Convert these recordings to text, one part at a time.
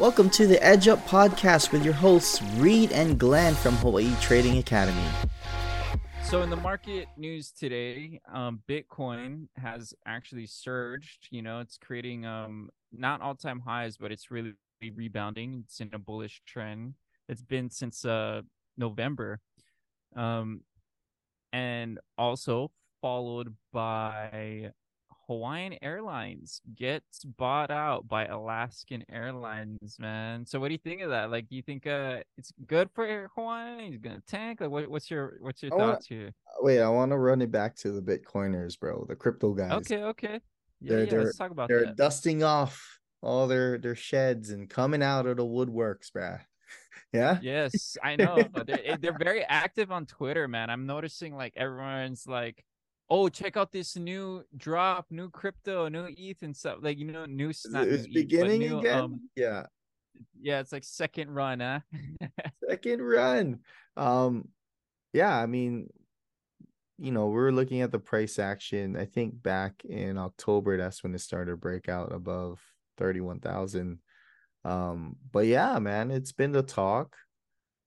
Welcome to the Edge Up podcast with your hosts Reid and Glenn from Hawaii Trading Academy. So in the market news today, um, Bitcoin has actually surged. You know, it's creating um, not all-time highs, but it's really rebounding. It's in a bullish trend. It's been since uh, November, um, and also followed by Hawaiian Airlines gets bought out by Alaskan Airlines, man. So what do you think of that? Like, do you think uh it's good for Hawaiian? He's gonna tank? Like, what, what's your what's your I wanna- thoughts here? Wait, I want to run it back to the Bitcoiners, bro. The crypto guys. Okay, okay. Yeah, They're- yeah. they're- Let's talk about that. They're that. dusting off all their their sheds and coming out of the woodworks, bruh. yeah. Yes, I know. they're, eh, they're very active on Twitter, man. I'm noticing like everyone's like, "Oh, check out this new drop, new crypto, new ETH and stuff." Like you know, new not new It's ETH, but beginning new, again. um, yeah. yeah, it's like second run, huh? Second run. Um, yeah. I mean, you know, we're looking at the price action. I think back in October, that's when it started to break out above thirty-one thousand. Um, but yeah, man, it's been the talk.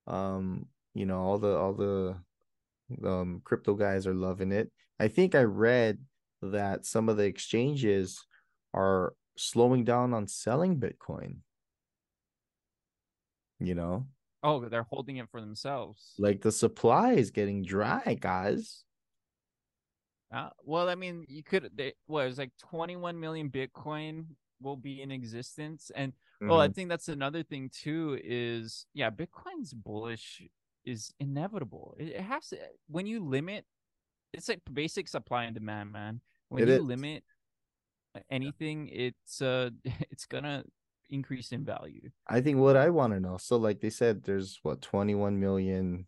Um, you know, all the all the um crypto guys are loving it. I think I read that some of the exchanges are slowing down on selling Bitcoin. You know, oh, they're holding it for themselves. like the supply is getting dry, guys. Uh, well, I mean, you could. They, what it was like 21 million Bitcoin will be in existence, and well, I Mhm. think that's another thing too. Is yeah, Bitcoin's bullish is inevitable. It, it has to. When you limit, it's like basic supply and demand, man. When It you is. limit anything, it's uh, it's gonna increase in value. I think what I want to know. So, like they said, there's what 21 million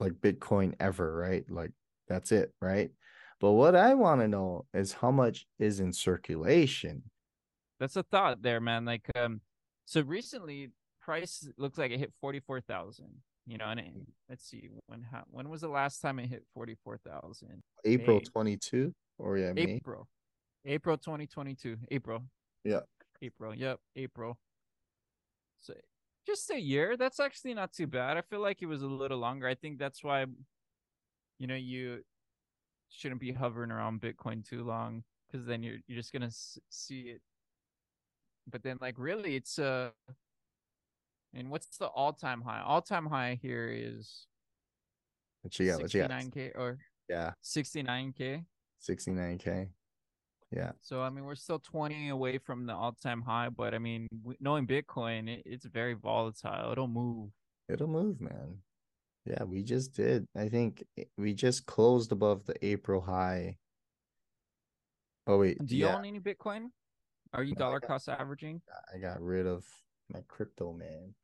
like Bitcoin ever, right? Like that's it, right? But what I want to know is how much is in circulation. That's a thought there, man. Like, um, so recently, price looks like it hit forty four thousand. You know, and it, let's see when how when was the last time it hit forty four thousand? April 22 or yeah, May. April, April twenty twenty two. April. Yeah. April. Yep, April. So just a year. That's actually not too bad. I feel like it was a little longer. I think that's why, you know, you shouldn't be hovering around Bitcoin too long because then you're you're just gonna s- see it. But then, like, really, it's uh, and what's the all time high? All time high here is What you got? What you got? 69k or Yeah, 69k. 69k. Yeah, So I mean, we're still 20 away from the all-time high, but I mean, knowing Bitcoin, it, it's very volatile. It'll move. it'll move, man. Yeah, we just did. I think we just closed above the April high. Oh wait, Do you yeah, own any Bitcoin? Are you No, dollar got- cost averaging? I got rid of my crypto, man.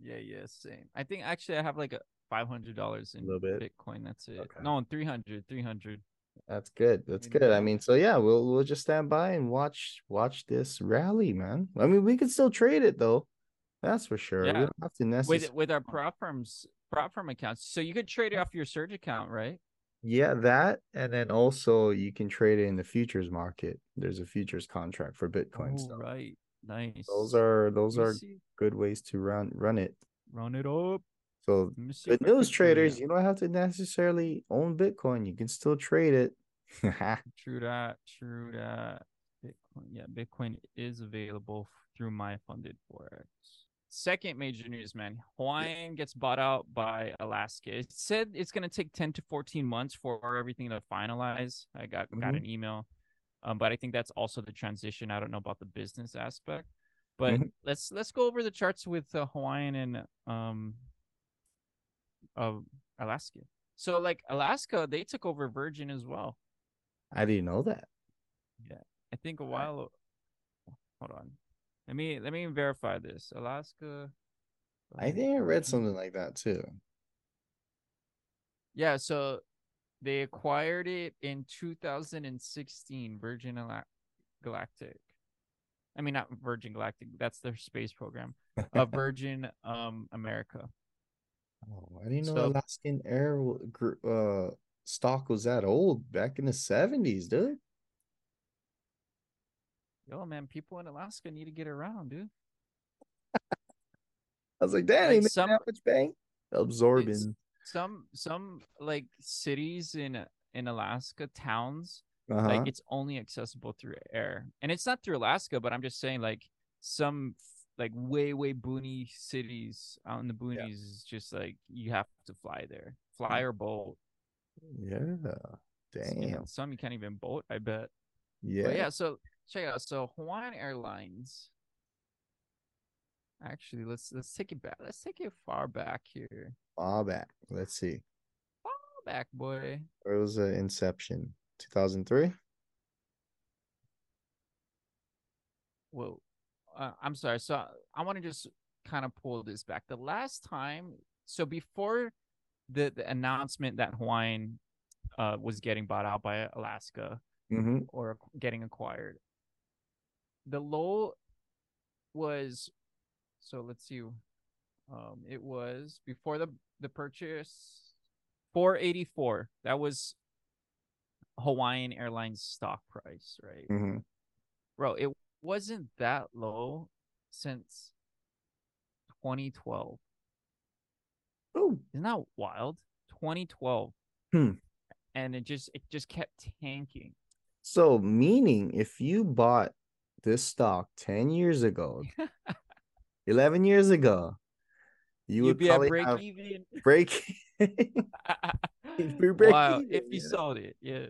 Yeah, yeah, same. I think actually I have like a five hundred dollars in a Little bit? Bitcoin. That's it. Okay. No, 300, 300. That's good. That's good. I mean, so yeah, we'll we'll just stand by and watch watch this rally, man. I mean, we could still trade it though. That's for sure. Yeah. We don't have to necessarily. With with our prop firms, prop firm accounts. So you could trade it off your Surge account, right? Yeah, that and then also you can trade it in the futures market. There's a futures contract for Bitcoin Oh, stuff. right. Nice. Those are those are see. good ways to run run it. run it up. So Let me good if I can news traders, you don't have to necessarily own Bitcoin. You can still trade it. True that. True that. Bitcoin. Yeah, Bitcoin is available through my funded forex. Second major news, man. Hawaiian gets bought out by Alaska. It said it's gonna take ten to fourteen months for everything to finalize. I got got Mhm. an email, um, but I think that's also the transition. I don't know about the business aspect, but Mhm. let's let's go over the charts with uh, Hawaiian and um, of Alaska. So like Alaska, they took over Virgin as well. I didn't know that. Yeah, I think a while. Hold on. Let me let me verify this. Alaska. I think I read something like that too. Yeah, so they acquired it in 2016, Virgin Galactic. I mean, not Virgin Galactic. That's their space program. Uh, Virgin um America. Oh, I didn't know Alaskan Air uh stock was that old back in the seventies, dude. Yo, man, people in Alaska need to get around, dude. I was like, damn, Like some- that much bank. Absorbing. Some some like cities in in Alaska towns Uh-huh. like it's only accessible through air. And it's not through alaska but i'm just saying like some like way way boony cities out in the boonies is just like you have to fly there. Fly or boat yeah. Damn. some you can't even boat i bet. Yeah. but yeah so check it out. So hawaiian airlines. Actually let's let's take it back let's take it far back here Far back. Let's see. far back boy Where was the inception? 2003? Whoa. Uh, I'm sorry. So I want to just kind of pull this back. The last time, so before the, the announcement that Hawaiian uh, was getting bought out by Alaska Mm-hmm. or getting acquired, the low was so let's see. Um, it was before the the purchase, 484. That was Hawaiian Airlines stock price, right? Mm-hmm. bro it wasn't that low since 2012 Oh, isn't that wild 2012 Hmm. and it just it just kept tanking so meaning if you bought this stock 10 years ago, 11 years ago, you you'd would be at break even break. Break wow even, if you yeah. sold it yeah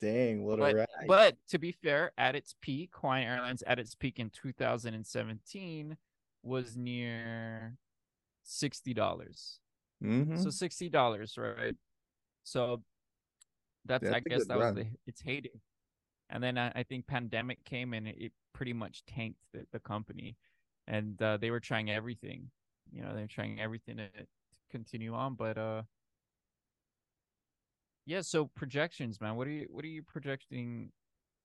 Dang, what a but, ride. but to be fair at its peak hawaiian airlines at its peak in 2017 was near $60 Mhm. So sixty dollars, right? So that's, That's I a guess that was the its heyday, and then I, I think pandemic came and it, it pretty much tanked the, the company, and uh, they were trying everything, you know, they were trying everything to, to continue on, but uh, yeah. So projections, man, what are you what are you projecting?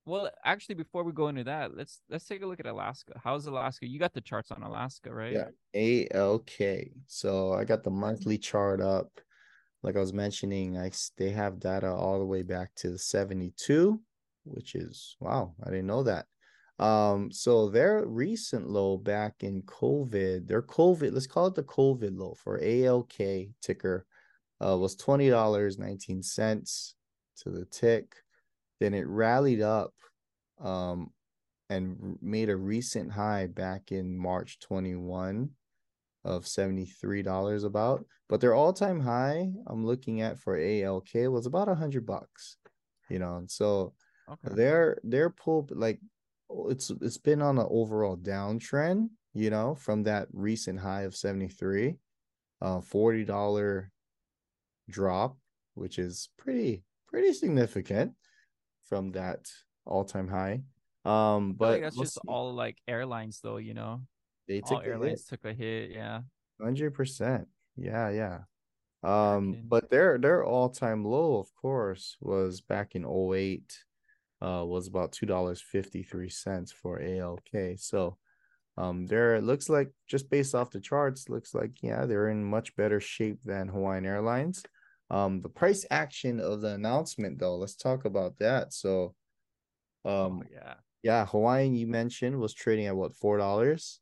Well, actually, before we go into that, let's let's take a look at Alaska. How's Alaska? You got the charts on Alaska, right? Yeah. ALK. So I got the monthly chart up. Like I was mentioning, I they have data all the way back to 72, which is wow, I didn't know that. Um, so their recent low back in COVID, their COVID, let's call it the COVID low for ALK ticker, uh, was $20.19 to the tick. Then it rallied up um and made a recent high back in March 21 of $73 about. But their all-time high I'm looking at for ALK was about a hundred bucks. You know, and so Okay. their their pull like it's it's been on an overall downtrend, you know, from that recent high of 73. Uh $40 drop, which is pretty pretty significant from that all-time high. Um, but like that's just see. all like airlines, though. You know, they all took airlines took a hit. Yeah. Hundred percent. Yeah, yeah. Um, but their their all time low, of course, was back in 08, uh, was about two dollars fifty three cents for ALK. So, um, there it looks like just based off the charts, looks like yeah, they're in much better shape than Hawaiian Airlines. Um, the price action of the announcement, though, let's talk about that. So, um, oh, yeah. yeah, Hawaiian you mentioned was trading at what four dollars,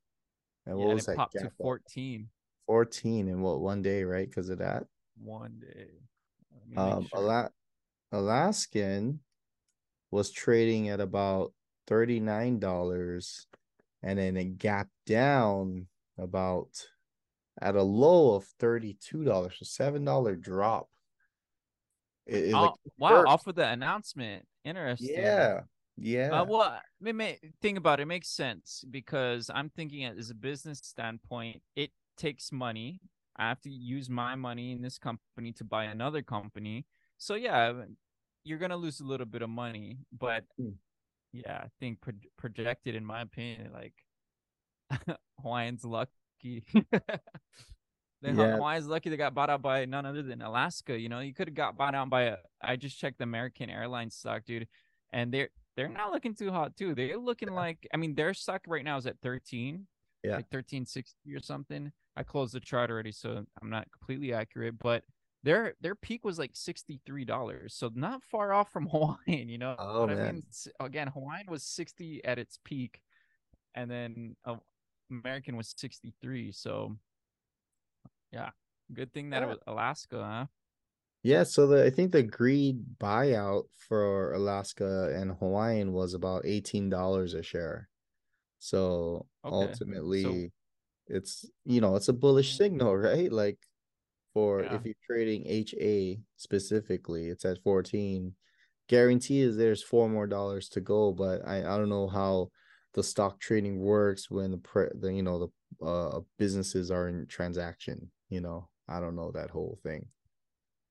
and yeah, what and was it that to 14 14 in what one day, right? Because of that. one day. Let me make Um, sure. Ala- Alaskan was trading at about $39 and then it gapped down about at a low of $32, so $7 drop. It, it, Oh, like, wow! Off of the announcement, interesting. yeah, yeah. Uh, well, may, think about it. it makes sense because I'm thinking as a business standpoint. It takes money. I have to use my money in this company to buy another company. So yeah, you're gonna lose a little bit of money, but Hmm. yeah, I think pro- projected in my opinion, like Hawaiian's lucky. The Yeah. Hawaii's lucky they got bought out by none other than Alaska. You know, you could have got bought out by a. I just checked the American Airlines stock, dude, and they're they're not looking too hot too. They're looking like I mean their stock right now is at 13, Yeah. like 1360 or something. I closed the chart already, so I'm not completely accurate, but their their peak was like sixty three dollars, so not far off from Hawaiian. You know, Oh, what I mean, again, Hawaiian was sixty at its peak, and then uh, American was 63. So yeah, good thing that it was Alaska, huh? Yeah, so the I think the agreed buyout for Alaska and Hawaiian was about eighteen dollars a share. So Okay. ultimately, it's you know it's a bullish signal, right? Like for Yeah. if you're trading HA specifically, it's at fourteen. Guarantee is there's four more dollars to go, but I I don't know how the stock trading works when the pre the you know the uh businesses are in transaction. You know I don't know that whole thing.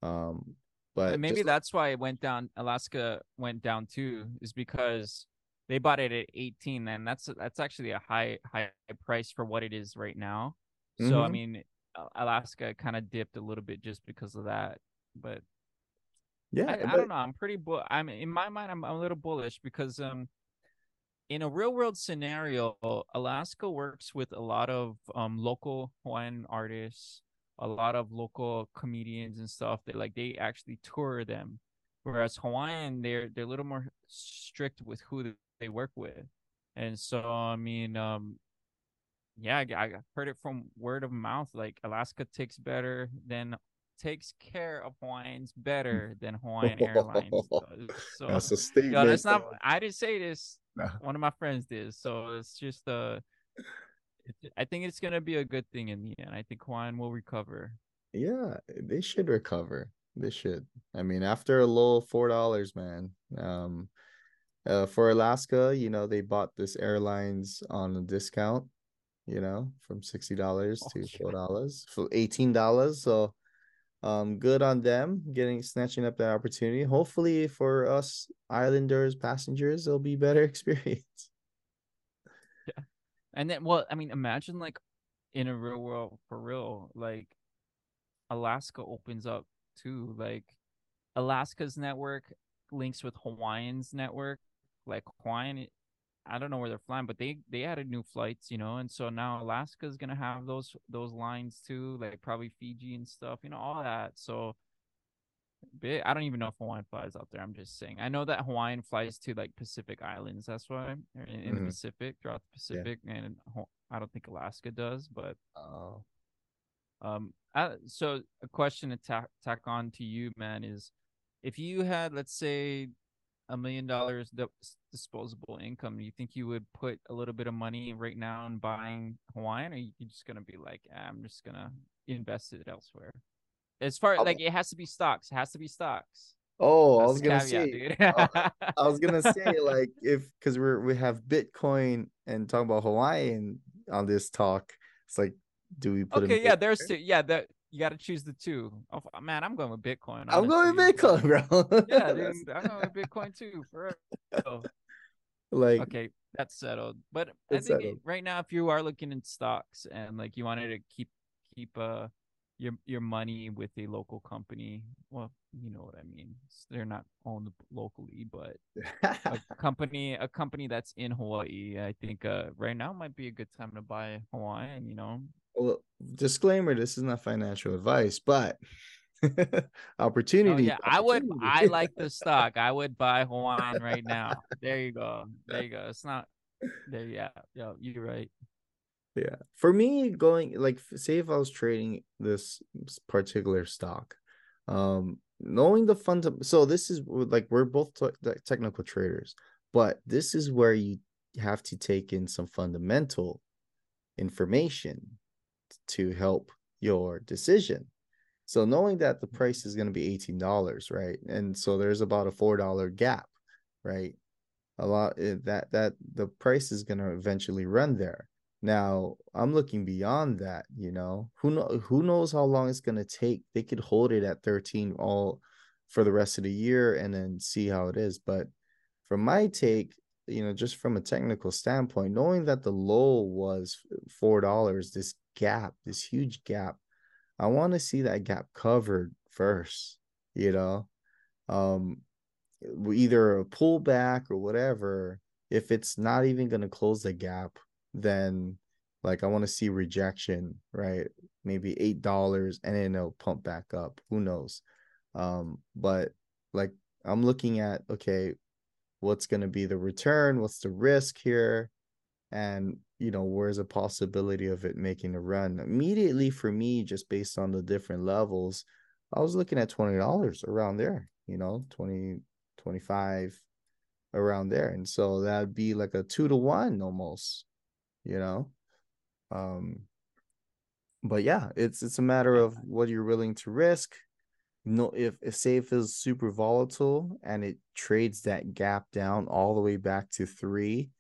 Um, but And maybe just- that's why it went down. Alaska went down too, is because they bought it at 18, and that's that's actually a high high price for what it is right now. So I Mhm. mean, Alaska kind of dipped a little bit just because of that. But yeah, I, I don't know. I'm pretty bull. I'm in my mind. I'm, I'm a little bullish because um, in a real world scenario, Alaska works with a lot of um local Hawaiian artists, a lot of local comedians and stuff. That like they actually tour them, whereas Hawaiian they're they're a little more strict with who they work with, and so I mean um. Yeah, I, I heard it from word of mouth. Like Alaska takes better than takes care of Hawaiians better than Hawaiian Airlines does. So That's a statement. Yo, that's not. I didn't say this. No. One of my friends did. So it's just uh, I think it's gonna be a good thing in the end. I think Hawaiian will recover. Yeah, they should recover. They should. I mean, after a low four dollars, man. Um, uh, for Alaska, you know, they bought this airlines on a discount. You know, from sixty dollars to four dollars for eighteen dollars. So, um, good on them getting snatching up that opportunity. Hopefully, for us Islanders passengers, it'll be better experience. Yeah, And then, well, I mean, imagine like in a real world, for real, like Alaska opens up too. Like Alaska's network links with Hawaiian's network. Like Hawaiian, I don't know where they're flying, but they they added new flights, you know, and so now Alaska's gonna have those those lines too, like probably Fiji and stuff, you know, all that. So big. I don't even know if Hawaiian flies out there. I'm just saying. I know that Hawaiian flies to like Pacific Islands. That's why in, in the Mhm. Pacific, throughout the Pacific, and I don't think Alaska does. But Oh, um, I, so a question to tack tack on to you, man, is if you had, let's say, a million dollars disposable income, you think you would put a little bit of money right now in buying Hawaiian, or you just gonna be like, "Ah, I'm just gonna invest it elsewhere? As far I'll- like it has to be stocks, it has to be stocks. oh, I was gonna caveat, say. dude. I was gonna say like if because we're we have Bitcoin and talking about Hawaiian on this talk. It's like, do we put? okay, yeah, Bitcoin? there's two. Yeah, that you got to choose the two. Oh, man, I'm going with Bitcoin. I'm going with Bitcoin, bro. Yeah, dude, I'm going with Bitcoin too. For real. like Okay, that's settled. But I think it- settled. right now, if you are looking in stocks and like you wanted to keep keep uh your your money with a local company, well, you know what I mean. They're not owned locally, but a company a company that's in Hawaii, I think uh right now might be a good time to buy Hawaiian. You know, well, disclaimer: this is not financial advice, but Oh opportunity. I would. I like the stock. I would buy Hawaiian right now. There you go. There you go. It's not. There. Yeah. Yeah. You're right. Yeah. For me, going like say if I was trading this particular stock, um, knowing the fund so this is like we're both te- technical traders, but this is where you have to take in some fundamental information to help your decision. So knowing that the price is going to be $18, right? And so there's about a $4 gap, right? A lot eh, that that the price is going to eventually run there. Now, I'm looking beyond that, you know. Who know who knows how long it's going to take. They could hold it at 13 all for the rest of the year and then see how it is, but from my take, you know, just from a technical standpoint, knowing that the low was $4, this gap, this huge gap, I want to see that gap covered first, you know. Um either a pullback or whatever. If it's not even going to close the gap, then like I want to see rejection, right? Maybe eight dollars and then it'll pump back up. Who knows? Um, but like I'm looking at okay, what's going to be the return? What's the risk here? And you know, where's a possibility of it making a run? Immediately for me, just based on the different levels, I was looking at $20 around there, you know, 20, 25 around there. And so that'd be like a two to one almost, you know. Um but yeah, it's it's a matter of what you're willing to risk. No, if if if it's super volatile and it trades that gap down all the way back to three,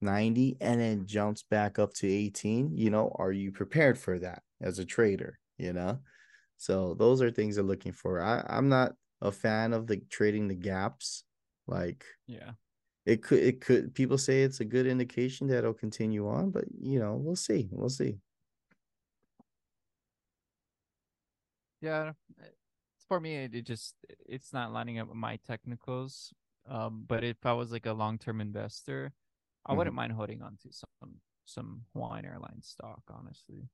90 and then jumps back up to 18 you know are you prepared for that as a trader you know so those are things they're looking for i i'm not a fan of the trading the gaps like Yeah. it could it could people say it's a good indication that it'll continue on but you know we'll see we'll see Yeah. For me, it, it just it's not lining up with my technicals. Um, but if I was like a long term investor, I wouldn't mind holding on to some some Hawaiian Airlines stock, honestly.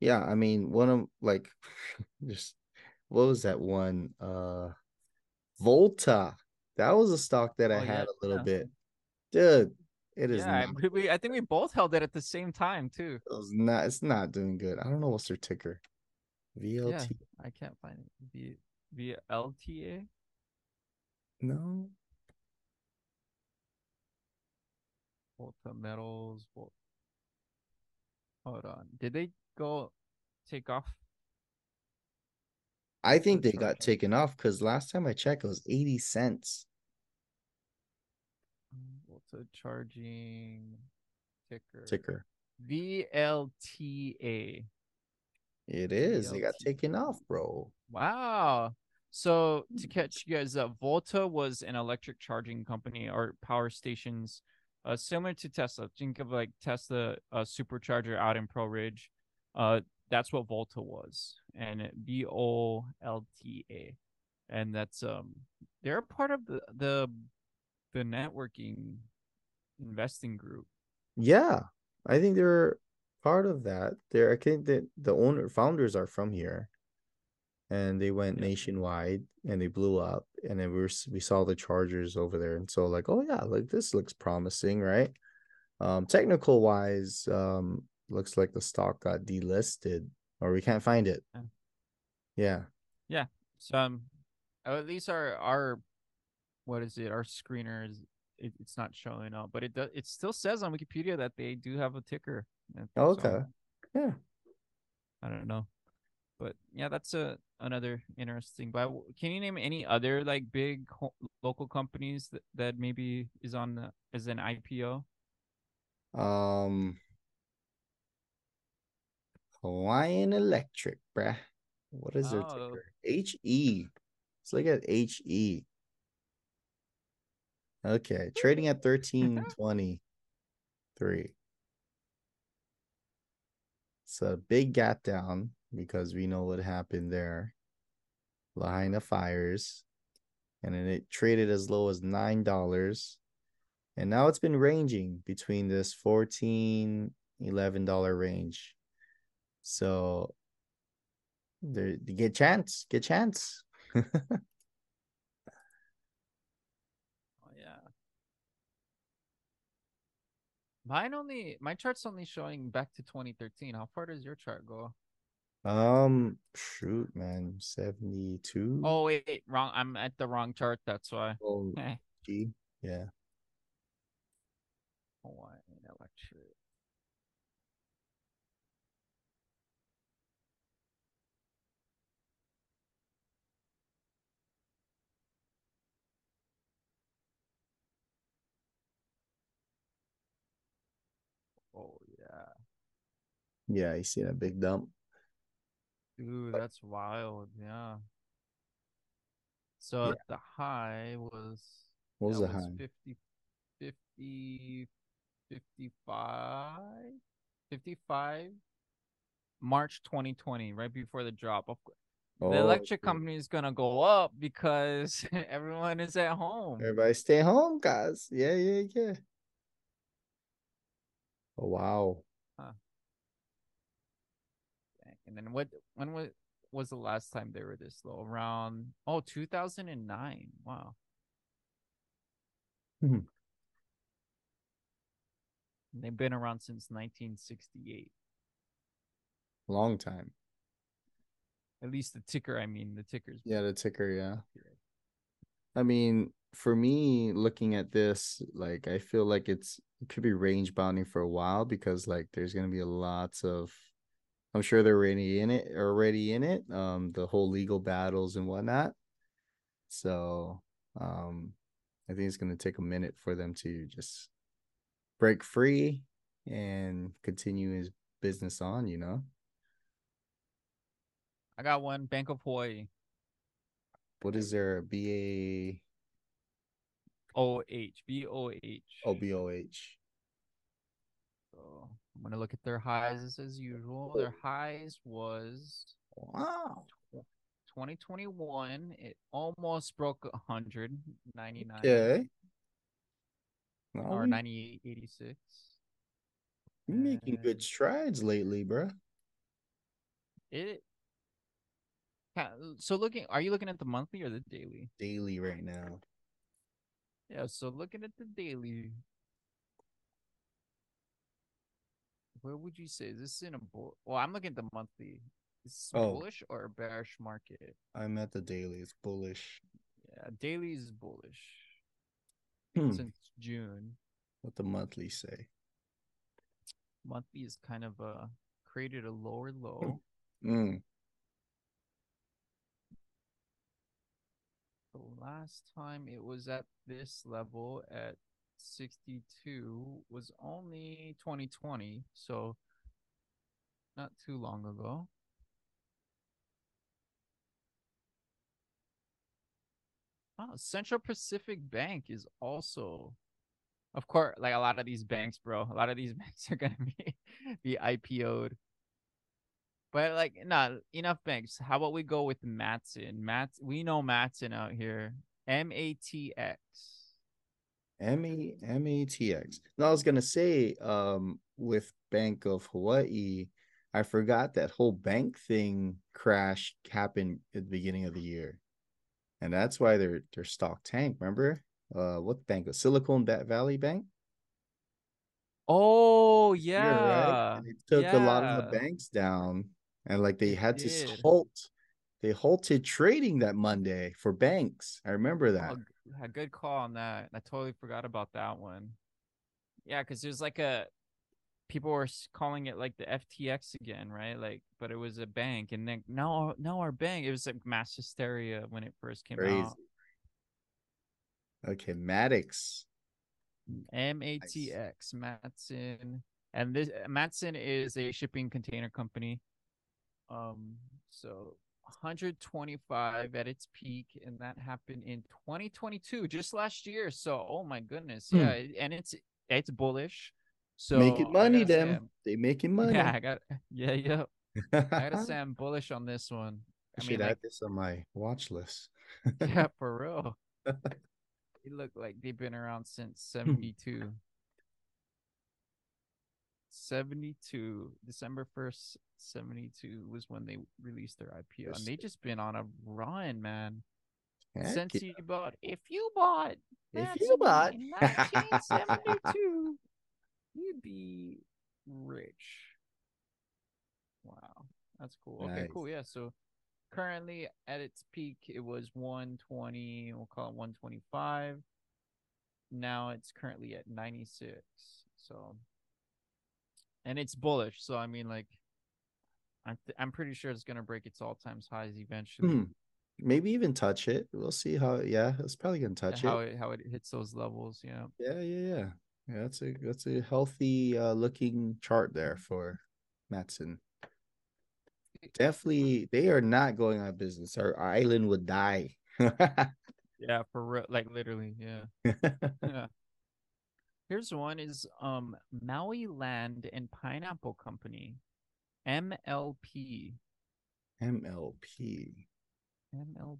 yeah i mean one of like just what was that one uh volta that was a stock that i Oh, yeah, had a little yeah. bit dude it is Yeah, I, not we- I think we both held it at the same time too. It was not. It's not doing good. I don't know what's their ticker. VLT. Yeah, I can't find it. V V LTA. No. Volta Metals. Vol- Hold on. Did they go take off? I think they got taken off because last time I checked, it was eighty cents. Volta charging ticker. Ticker. VLTA. It is. They got taken off, bro. Wow. So to catch you guys up, Volta was an electric charging company or power stations, uh, similar to Tesla. Think of like Tesla uh, supercharger out in Pearlridge. Uh, that's what Volta was, and V O L T A, and that's um, they're part of the the the networking investing group. Yeah, I think they're part of that. They're. I think that the owner founders are from here, and they went Yeah. nationwide and they blew up. And then we were we saw the Chargers over there, and so like, oh yeah, like this looks promising, right? Um, technical wise, um, looks like the stock got delisted or we can't find it. Yeah. Yeah. So um, oh, at least our our what is it? Our screener is it, it's not showing up, but it does. It still says on Wikipedia that they do have a ticker. So, Okay. Yeah. I don't know, but yeah, that's a another interesting. But can you name any other like big ho- local companies that, that maybe is on the, as an IPO? Um, Hawaiian Electric, bruh. What is their Oh. ticker? HE. Let's look at HE. Okay, trading at thirteen twenty three. It's a big gap down because we know what happened there. Lahaina fires. And then it traded as low as nine dollars. And now it's been ranging between this 14 11 dollar range. So there get chance, get chance. Oh yeah. Mine only my chart's only showing back to 2013. How far does your chart go? Um shoot man 72 Oh wait, wait, wrong. I'm at the wrong chart. That's why. Oh, Eh, gee. yeah Hawaiian Electric. Oh yeah, yeah you see that big dump dude, that's wild. Yeah. So Yeah. the high was what was the was high 50, 50, 55, 55 March 2020, right before the drop. Of course, oh, the electric company is gonna go up because everyone is at home. everybody stay home guys yeah yeah yeah oh wow Dang. And then what? When was was the last time they were this low? Around oh 2009. Wow. Mhm. They've been around since 1968. Long time. At least the ticker, I mean, the tickers. Yeah, the ticker, yeah. I mean, for me, looking at this, like I feel like it's it could be range bounding for a while because like there's gonna be lots of I'm sure they're already in it already in it. Um, the whole legal battles and whatnot. So um I think it's gonna take a minute for them to just break free and continue his business on, you know. I got one. Bank of Hawaii. What is there? B O H B O H. A O B O H. So I'm gonna look at their highs as usual. Their highs was Wow. 2021. It almost broke 199 Okay. Or we- 9886. we making good strides lately, bruh. It. So looking, are you looking at the monthly or the daily? Daily right now. Yeah. So looking at the daily, where would you say is this in a bull? Well, I'm looking at the monthly. Is this Oh. bullish or bearish market? I'm at the daily. It's bullish. Yeah, daily is bullish Hmm. since June. What the monthly say? Monthly is kind of uh created a lower low. Mm. The last time it was at this level at 62 was only 2020, so not too long ago. Oh, Central Pacific Bank is also, of course, like a lot of these banks, bro. A lot of these banks are gonna be be IPO'd. But like, nah, enough banks. How about we go with Matson? Mats, we know Matson out here. M A T X. M E M A T X. No, I was gonna say, um, with Bank of Hawaii, I forgot that whole bank thing crash happened at the beginning of the year, and that's why their their stock tank. Remember, uh, what bank? was Silicon Valley Bank. Oh Yeah, yeah, right. It took a lot of the banks down, and like they had to halt. They halted trading that Monday for banks. I remember that. Oh, a good call on that. I totally forgot about that one. Yeah, because there's like a people were calling it like the FTX again, right? Like, but it was a bank, and then now now our bank. It was like mass hysteria when it first came Crazy. out. Okay, Maddox. M A T X Matson, and this Matson is a shipping container company. Um, so 125 at its peak, and that happened in 2022, just last year. So, oh my goodness, Hmm. yeah, it- and it's it's bullish. So making money, say them. They making money. Yeah, I got yeah, yeah. I gotta say I'm bullish on this one. I I should mean, add like, this on my watch list. yeah, for real. They look like they've been around since 72. 72 December 1st 72 was when they released their IPO and they just been on a run man Heck since yeah. you bought if you bought If you bought- in 1972 you'd be rich. Wow that's cool. Okay cool yeah so currently at its peak it was 120 we'll call it 125 now it's currently at 96 so and it's bullish so i mean like i'm, th- I'm pretty sure it's going to break its all-time highs eventually Hmm. Maybe even touch it. We'll see how. Yeah, it's probably gonna touch how it. it how it hits those levels yeah Yeah, yeah, yeah. Yeah, that's a that's a healthy uh, looking chart there for Matson. Definitely, they are not going out of business. Our island would die. yeah for real like literally yeah yeah here's one is um maui land and pineapple company mlp MLP. mlp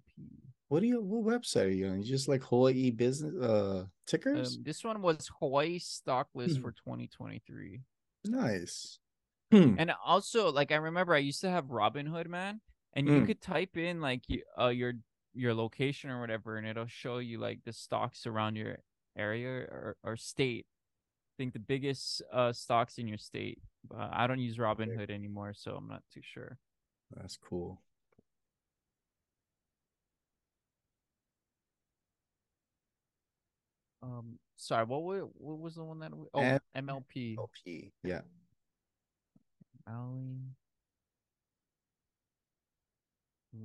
What do you? What website are you on? You just like Hawaii business uh um, tickers? this one was hawaii stock list Hmm. for 2023 nice. Hmm. And also, like I remember, I used to have Robinhood, man, and you could type in like uh, your your location or whatever, and it'll show you like the stocks around your area or, or state. I think the biggest uh stocks in your state. Uh, I don't use. Robinhood anymore, so I'm not too sure. That's cool. Um, sorry, what wa- what was the one that? We, oh, M- MLP. LP. Yeah. Maui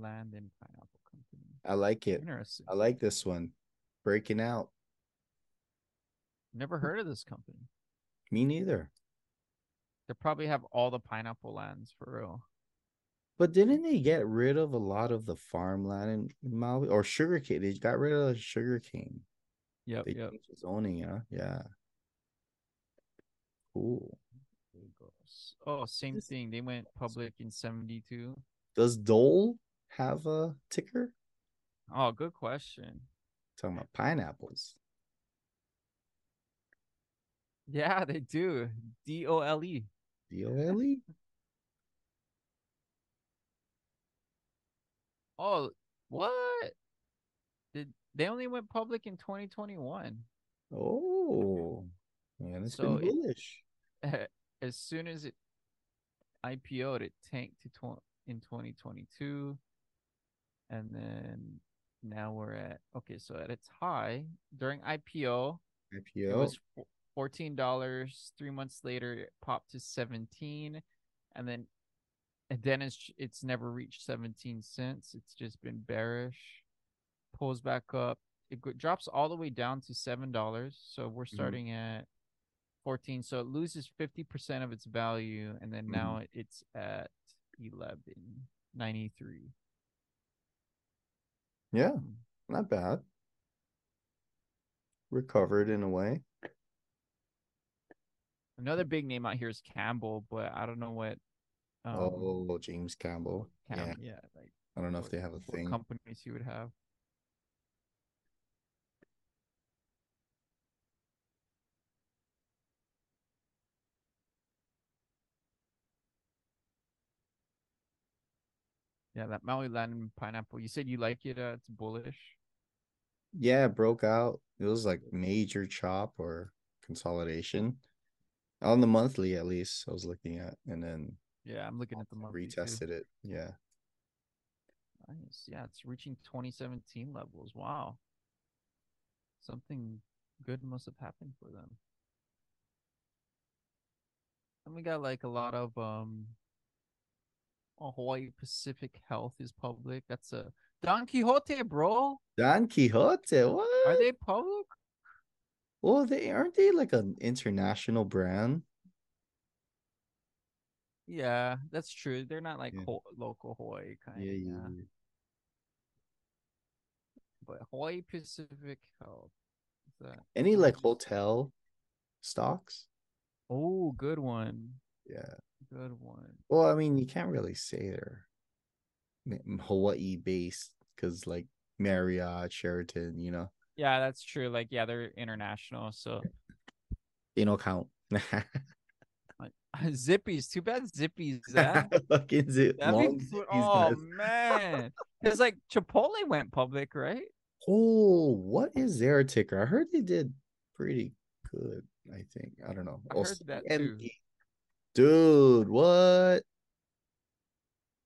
Land and Pineapple Company. I like it. Interesting. I like this one. Breaking out. Never heard of this company. Me neither. They probably have all the pineapple lands for real. But didn't they get rid of a lot of the farmland in Maui or sugarcane? They got rid of the sugarcane. Yep, They yep. changed the zoning, yeah. Yeah. Cool. Oh, same This- thing. They went public in 72. Does Dole have a ticker? Oh, good question. Talking about pineapples. Yeah, they do. D O L E. D O L E? Oh, what? Did they only went public in 2021? Oh. Man, it's So been it- bullish. As soon as it IPO'd, it tanked to tw- in 2022. And then now we're at okay, so at its high during IPO, it IPO. was fo- fourteen dollars. Three months later, it popped to seventeen, and then and then it's it's never reached seventeen cents. It's just been bearish. Pulls back up. It drops all the way down to seven dollars. So we're mm-hmm. starting at fourteen. So it loses fifty percent of its value, and then mm-hmm. now it's at eleven ninety three. yeah, hmm. not bad. Recovered in a way. Another big name out here is Campbell, but I don't know what. Um, oh, James Campbell. Cam- yeah. yeah, like I don't know if they have a what thing. companies you would have. Yeah, that Maui Land pineapple. You said you like it. Uh, it's bullish. Yeah, it broke out. It was like major chop or consolidation. On the monthly at least, I was looking at and then Yeah, I'm looking at the monthly too. retested it. Yeah. Nice. Yeah, it's reaching 2017 levels. Wow. Something good must have happened for them. And we got like a lot of um oh, Hawaii Pacific Health is public. That's a Don Quijote, bro. Don Quijote, what? Are they public? Well, they aren't they like an international brand? Yeah, that's true. They're not like Yeah. Ho- local Hawaii kind of. Yeah, Yeah, yeah. But Hawaii Pacific Health. Any like hotel stocks? Oh, good one. Yeah. Good one. Well, I mean, you can't really say they're Hawaii based because like Marriott, Sheraton, you know, Yeah, that's true. Like, yeah, they're international. So they don't count. Zippy's. too bad. Zippy's. that. Fucking zip. Long be, zippy's, oh guys. man, because like Chipotle went public, right? Oh, what is their ticker? I heard they did pretty good. I think I don't know. I heard that too. Dude, what?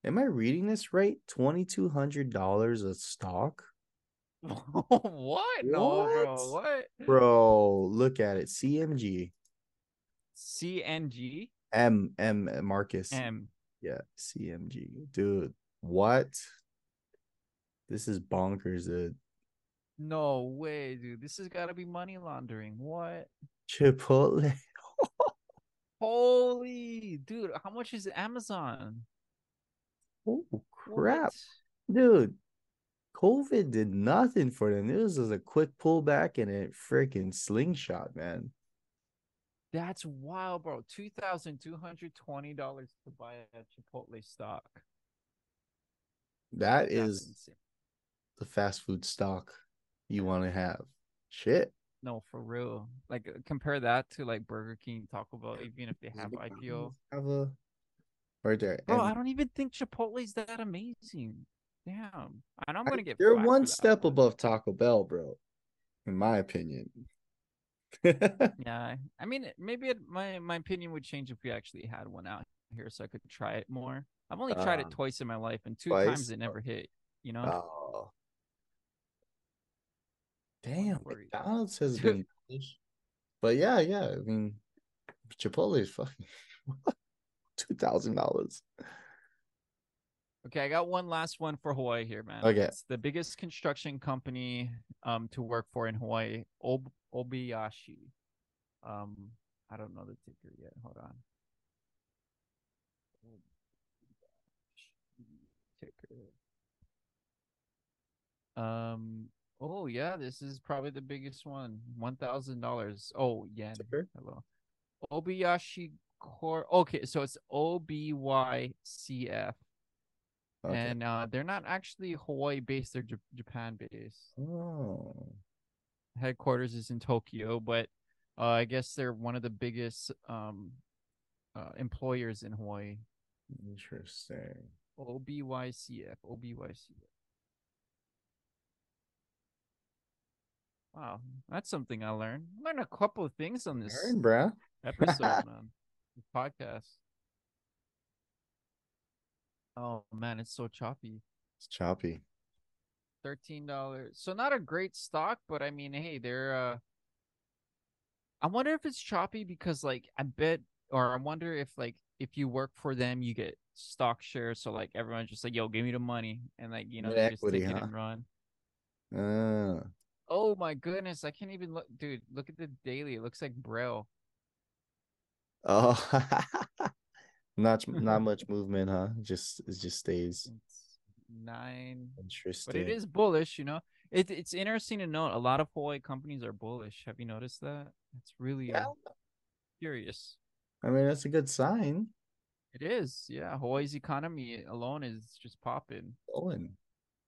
Am I reading this right? Twenty two hundred dollars a stock, what? No, bro. What? What? bro. Look at it. CMG. CNG M M Marcus. M. Yeah, CMG. Dude, what? This is bonkers, dude. No way, dude. This has got to be money laundering. What? Chipotle. Holy, dude! How much is Amazon? Oh crap. What? Dude, COVID did nothing for them. This was a quick pullback and a freaking slingshot, man. That's wild, bro. Two thousand two hundred twenty dollars to buy a Chipotle stock. That That's is insane. the fast food stock you want to have. Shit. No, for real. Like uh, compare that to like Burger King, Taco Bell, even if they have IPO. Have a right there. Bro, And I don't even think Chipotle's that amazing. Damn. I know I'm I- gonna get. they're one step above Taco Bell, bro. In my opinion. Yeah, I mean, maybe it, my my opinion would change if we actually had one out here, so I could try it more. I've only tried it ah. twice in my life, and two twice? times it never hit. You know, oh. Damn. McDonald's has been but yeah, yeah. I mean Chipotle is fucking two thousand dollars. Okay, I got one last one for Hawaii here, man. Okay. It's the biggest construction company um to work for in Hawaii, Ob- Obayashi. Um, I don't know the ticker yet. Hold on. Ticker. Um. Oh yeah, this is probably the biggest one. One thousand dollars. Oh yeah. Ticker? Hello. Obayashi Corp. Okay, so it's O B Y C F Okay. and uh, they're not actually Hawaii based; they're J- Japan based. oh. Headquarters is in Tokyo, but uh, I guess they're one of the biggest um, uh, employers in Hawaii. Interesting. OBYCF, OBYCF. Wow, that's something I learned. I learned a couple of things on this bruh. episode, man. This podcast. Oh man, it's so choppy. It's choppy. thirteen dollars. So not a great stock, but I mean, hey, they're. uh I wonder if it's choppy because, like, I bet, or I wonder if, like, if you work for them, you get stock shares. So like, everyone's just like, "Yo, give me the money," and like, you know, they just take it and run. Uh, Oh my goodness, I can't even look, dude. Look at the daily. It looks like braille. oh, not not much movement, huh? Just it just stays It's nine, interesting. but it is bullish. You know, it, it's interesting to note. A lot of Hawaii companies are bullish. Have you noticed that? It's really uh, Yeah, curious. I mean that's a good sign. It is, yeah. Hawaii's economy alone is just popping. Going.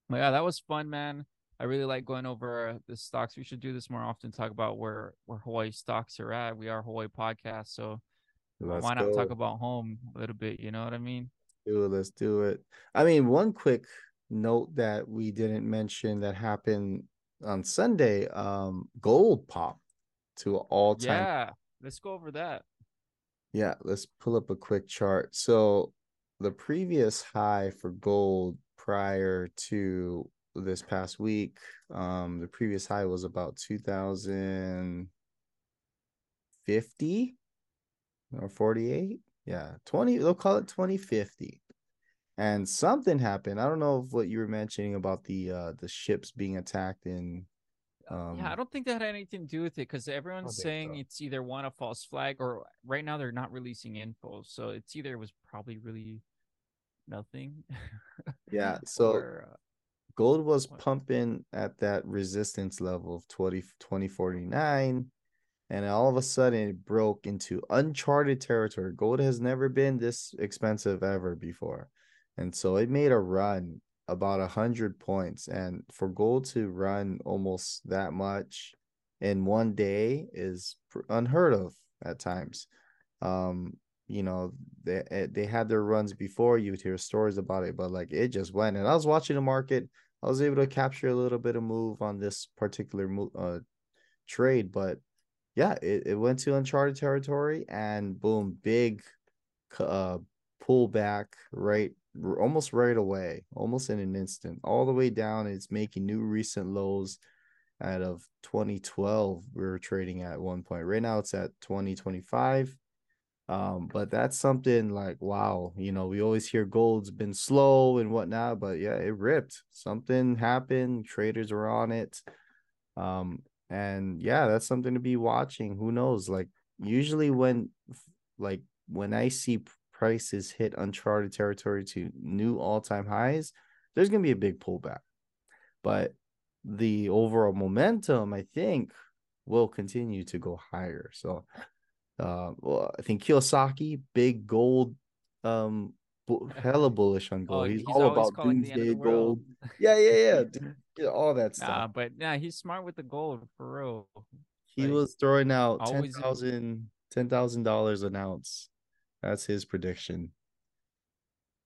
But yeah, that was fun, man. I really like going over the stocks. We should do this more often. Talk about where where Hawaii stocks are at. We are Hawaii podcast, so Let's why not go. talk about home a little bit? You know what I mean? do it. Let's do it. I mean, one quick note that we didn't mention that happened on Sunday. Um, gold popped to all time. Yeah, let's go over that. Yeah, let's pull up a quick chart. So the previous high for gold prior to this past week, um, the previous high was about 2050 or 48. Yeah, 20, they'll call it 2050. And something happened. I don't know if what you were mentioning about the uh the ships being attacked in um yeah, I don't think that had anything to do with it because everyone's saying so. it's either one a false flag or right now they're not releasing info, so it's either it was probably really nothing. yeah, so or, uh, gold was What? pumping at that resistance level of 20 2049 and all of a sudden it broke into uncharted territory. Gold has never been this expensive ever before. And so it made a run about 100 points. And for gold to run almost that much in one day is unheard of at times. Um you know they eh, they had their runs before. You would hear stories about it but like it just went. And i was watching the market. I was able to capture a little bit of move on this particular mo- uh trade but yeah it, it went to uncharted territory and boom big uh pullback right almost right away almost in an instant all the way down it's making new recent lows out of 2012 we were trading at one point right now it's at 2025 um, but that's something like wow, you know, we always hear gold's been slow and whatnot, but yeah, it ripped. Something happened, traders are on it. Um, and yeah, that's something to be watching. Who knows? Like usually when like when I see prices hit uncharted territory to new all-time highs, there's gonna be a big pullback. But the overall momentum, I think, will continue to go higher. So uh, well, I think Kiyosaki, big gold, um, hella bullish on oh, gold. he's, he's all about doomsday gold. Yeah, yeah, yeah, all that stuff. Nah, but yeah, he's smart with the gold for real. he like, was throwing out ten thousand, ten thousand dollars an ounce. That's his prediction.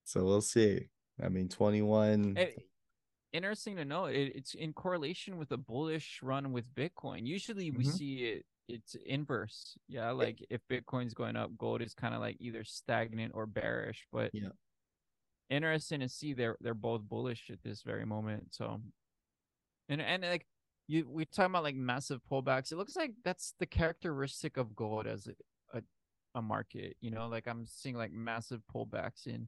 So we'll see. I mean, twenty one. Eh, interesting to know. It, it's in correlation with a bullish run with Bitcoin. Usually we Mhm. see it it's inverse. Yeah, like if Bitcoin's going up, gold is kind of like either stagnant or bearish. But Yeah. interesting to see they're they're both bullish at this very moment. So, and and like you, we talking about like massive pullbacks. It looks like that's the characteristic of gold as a a, a market. You know, like I'm seeing like massive pullbacks in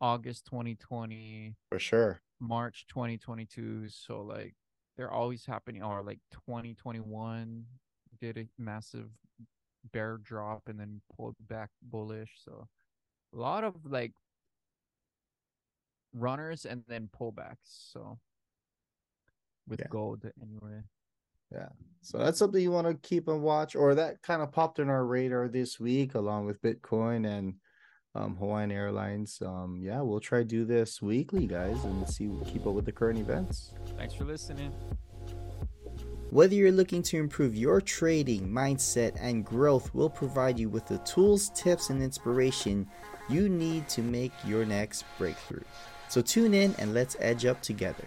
August 2020, For sure. March 2022. So like they're always happening or like 2021 did a massive bear drop and then pulled back bullish. So a lot of like runners and then pullbacks. So with Yeah. gold anyway. Yeah. So that's something you want to keep and watch, or that kind of popped in our radar this week, along with Bitcoin and um, Hawaiian Airlines. Um, yeah, we'll try to do this weekly, guys, and see what keep up with the current events. Thanks for listening. Whether you're looking to improve your trading mindset and growth, we'll provide you with the tools, tips, and inspiration you need to make your next breakthrough. So tune in and let's edge up together.